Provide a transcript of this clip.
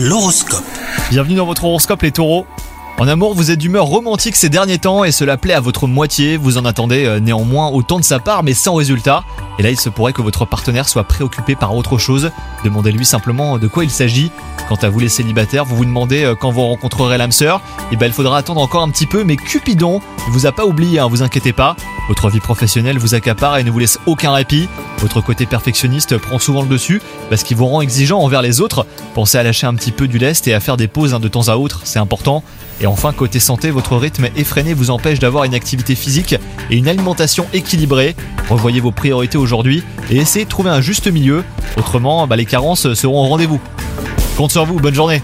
L'horoscope. Bienvenue dans votre horoscope les taureaux. En amour, vous êtes d'humeur romantique ces derniers temps et cela plaît à votre moitié. Vous en attendez euh, néanmoins autant de sa part mais sans résultat. Et là, il se pourrait que votre partenaire soit préoccupé par autre chose. Demandez-lui simplement de quoi il s'agit. Quant à vous les célibataires, vous vous demandez euh, quand vous rencontrerez l'âme sœur. Et ben, il faudra attendre encore un petit peu, mais Cupidon ne vous a pas oublié, hein, vous inquiétez pas. Votre vie professionnelle vous accapare et ne vous laisse aucun répit. Votre côté perfectionniste prend souvent le dessus parce qu'il vous rend exigeant envers les autres. Pensez à lâcher un petit peu du lest et à faire des pauses hein, de temps à autre, c'est important. Et enfin, côté santé, votre rythme effréné vous empêche d'avoir une activité physique et une alimentation équilibrée. Revoyez vos priorités aujourd'hui et essayez de trouver un juste milieu. Autrement, bah, les carences seront au rendez-vous. Compte sur vous, bonne journée